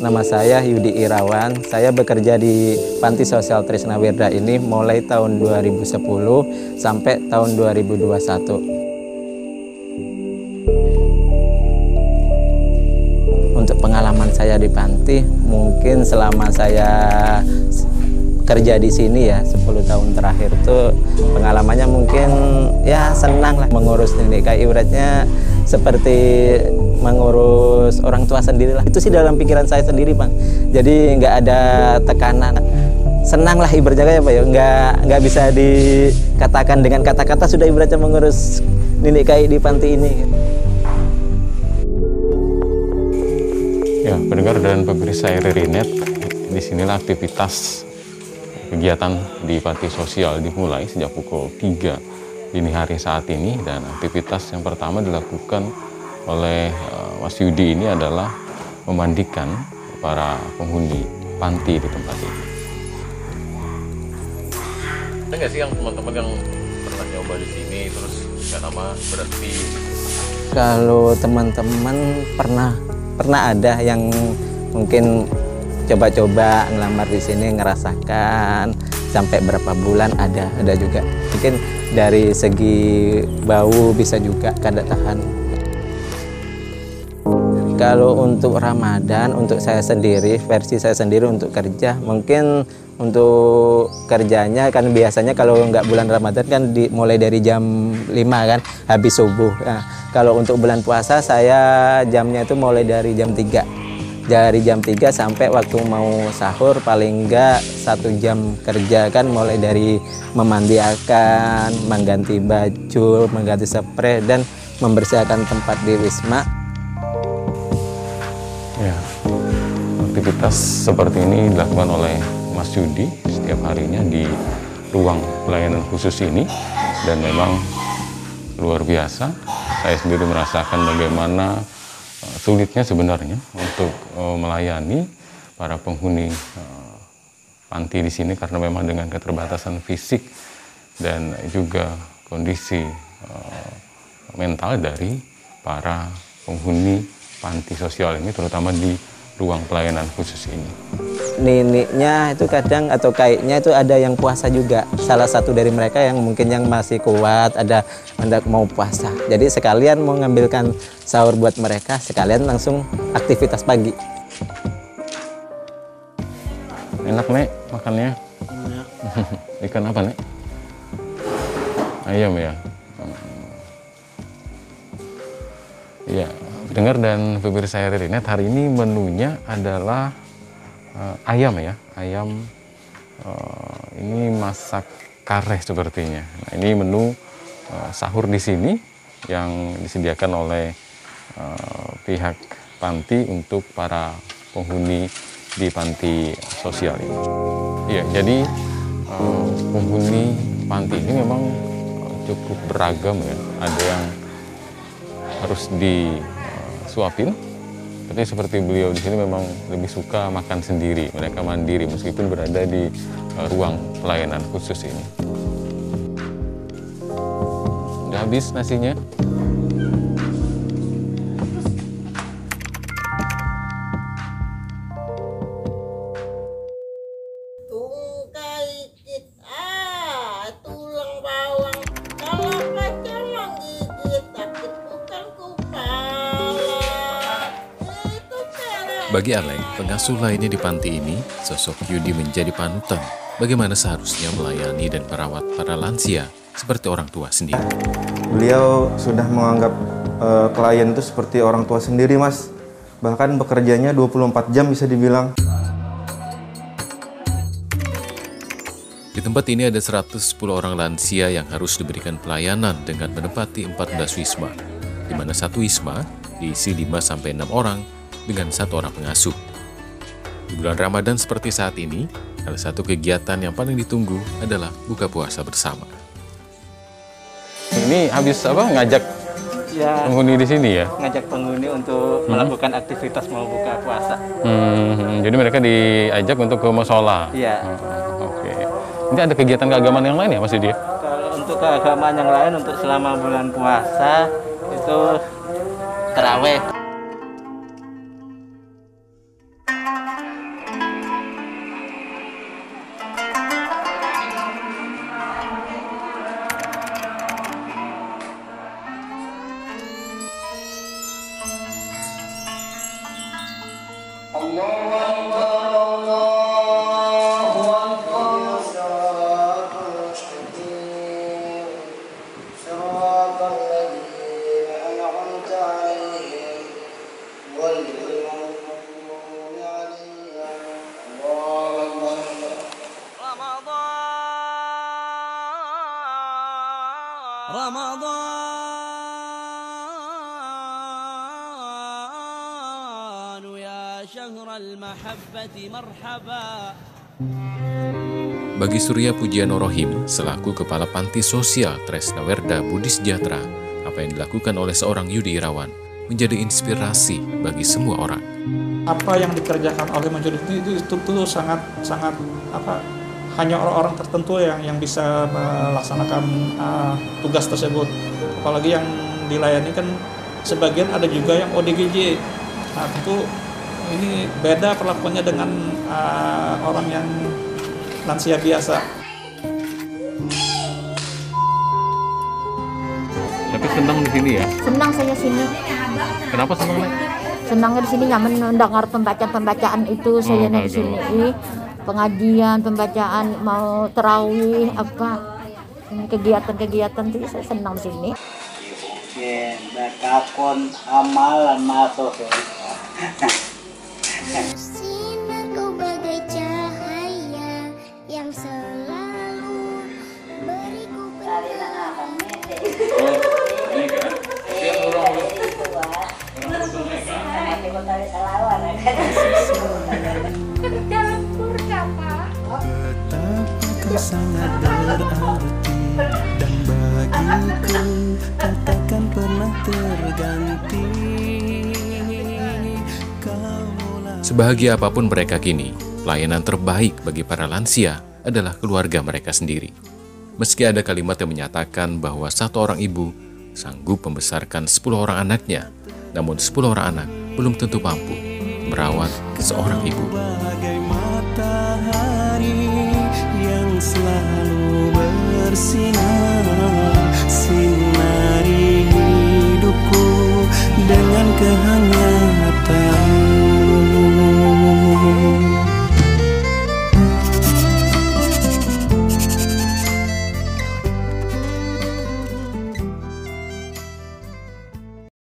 Nama saya Yudi Irawan. Saya bekerja di Panti Sosial Trisna Wirda ini mulai tahun 2010 sampai tahun 2021. Untuk pengalaman saya di panti, mungkin selama saya kerja di sini ya 10 tahun terakhir itu pengalamannya mungkin ya senang lah mengurus ini kayak ibaratnya seperti mengurus orang tua sendiri lah. Itu sih dalam pikiran saya sendiri, Bang. Jadi nggak ada tekanan. Senang lah ibaratnya ya Pak ya. Nggak, nggak bisa dikatakan dengan kata-kata sudah ibaratnya mengurus nenek kayak di panti ini. Ya, pendengar dan pemirsa Rinet, di sinilah aktivitas kegiatan di panti sosial dimulai sejak pukul 3 dini hari saat ini dan aktivitas yang pertama dilakukan oleh uh, Mas Yudi ini adalah memandikan para penghuni panti di tempat ini. Ada nggak sih yang teman-teman yang pernah nyoba di sini terus nggak lama berarti? Kalau teman-teman pernah pernah ada yang mungkin coba-coba ngelamar di sini ngerasakan sampai berapa bulan ada ada juga. Mungkin dari segi bau bisa juga kada tahan. Kalau untuk Ramadan untuk saya sendiri versi saya sendiri untuk kerja mungkin untuk kerjanya kan biasanya kalau nggak bulan Ramadan kan di, mulai dari jam 5 kan habis subuh. Nah, kalau untuk bulan puasa saya jamnya itu mulai dari jam 3 dari jam 3 sampai waktu mau sahur paling enggak satu jam kerja kan mulai dari memandiakan, mengganti baju, mengganti spray dan membersihkan tempat di Wisma Ya, aktivitas seperti ini dilakukan oleh Mas Yudi setiap harinya di ruang pelayanan khusus ini dan memang luar biasa. Saya sendiri merasakan bagaimana sulitnya sebenarnya untuk uh, melayani para penghuni uh, panti di sini karena memang dengan keterbatasan fisik dan juga kondisi mental dari para penghuni panti sosial ini terutama di ruang pelayanan khusus ini. Nenek-nya itu kadang atau kaiknya itu ada yang puasa juga. Salah satu dari mereka yang mungkin yang masih kuat ada hendak mau puasa. Jadi sekalian mau ngambilkan sahur buat mereka, sekalian langsung aktivitas pagi. Enak nek makannya. Ikan apa nek? Ayam ya. Iya, dengar dan pemirsa Rinet, hari ini menunya adalah uh, ayam ya, ayam uh, ini masak kare sepertinya. Nah, ini menu uh, sahur di sini yang disediakan oleh uh, pihak panti untuk para penghuni di panti sosial ini. Iya, jadi uh, penghuni panti ini memang cukup beragam ya. Ada yang harus disuapin tapi seperti beliau di sini memang lebih suka makan sendiri mereka mandiri meskipun berada di uh, ruang pelayanan khusus ini. Udah habis nasinya Bagi Aleng, pengasuh lainnya di panti ini, sosok Yudi menjadi panutan bagaimana seharusnya melayani dan merawat para lansia seperti orang tua sendiri. Beliau sudah menganggap uh, klien itu seperti orang tua sendiri, Mas. Bahkan bekerjanya 24 jam bisa dibilang. Di tempat ini ada 110 orang lansia yang harus diberikan pelayanan dengan menempati 14 wisma, di mana satu wisma diisi 5-6 orang dengan satu orang pengasuh. Di bulan Ramadan seperti saat ini, salah satu kegiatan yang paling ditunggu adalah buka puasa bersama. Ini habis apa ngajak ya, penghuni di sini ya? Ngajak penghuni untuk hmm. melakukan aktivitas mau buka puasa. Hmm, jadi mereka diajak untuk ke musola. Iya. Hmm, Oke. Okay. Ini ada kegiatan keagamaan yang lain ya Mas Yudi? ya? Kalau untuk keagamaan yang lain untuk selama bulan puasa itu terawih. Allah يا شهر المحبة مرحبا Bagi Surya Pujiano Rohim, selaku Kepala Panti Sosial Tresna Werda Budi Sejahtera, apa yang dilakukan oleh seorang Yudi Irawan menjadi inspirasi bagi semua orang. apa yang dikerjakan oleh majelis ini itu, itu, itu sangat sangat apa hanya orang-orang tertentu yang yang bisa melaksanakan uh, tugas tersebut apalagi yang dilayani kan sebagian ada juga yang ODGJ nah tentu ini beda perlakuannya dengan uh, orang yang lansia biasa. Tapi senang di sini ya. senang saya sini. Kenapa senang senangnya di sini nyaman mendengar pembacaan-pembacaan itu saya Oh, di sini. pengajian pembacaan mau terawih apa ini kegiatan-kegiatan itu saya senang di sini. Ya, bakakon amalan masuk Sinar kau bagai cahaya yang selalu beriku Betapa sangat berarti Dan bagiku kau takkan pernah terganti Sebahagia apa pun mereka kini, pelayanan terbaik bagi para lansia adalah keluarga mereka sendiri. Meski ada kalimat yang menyatakan bahwa satu orang ibu sanggup membesarkan 10 orang anaknya, namun 10 orang anak belum tentu mampu merawat seorang ibu. sinari hidupku dengan kehadiran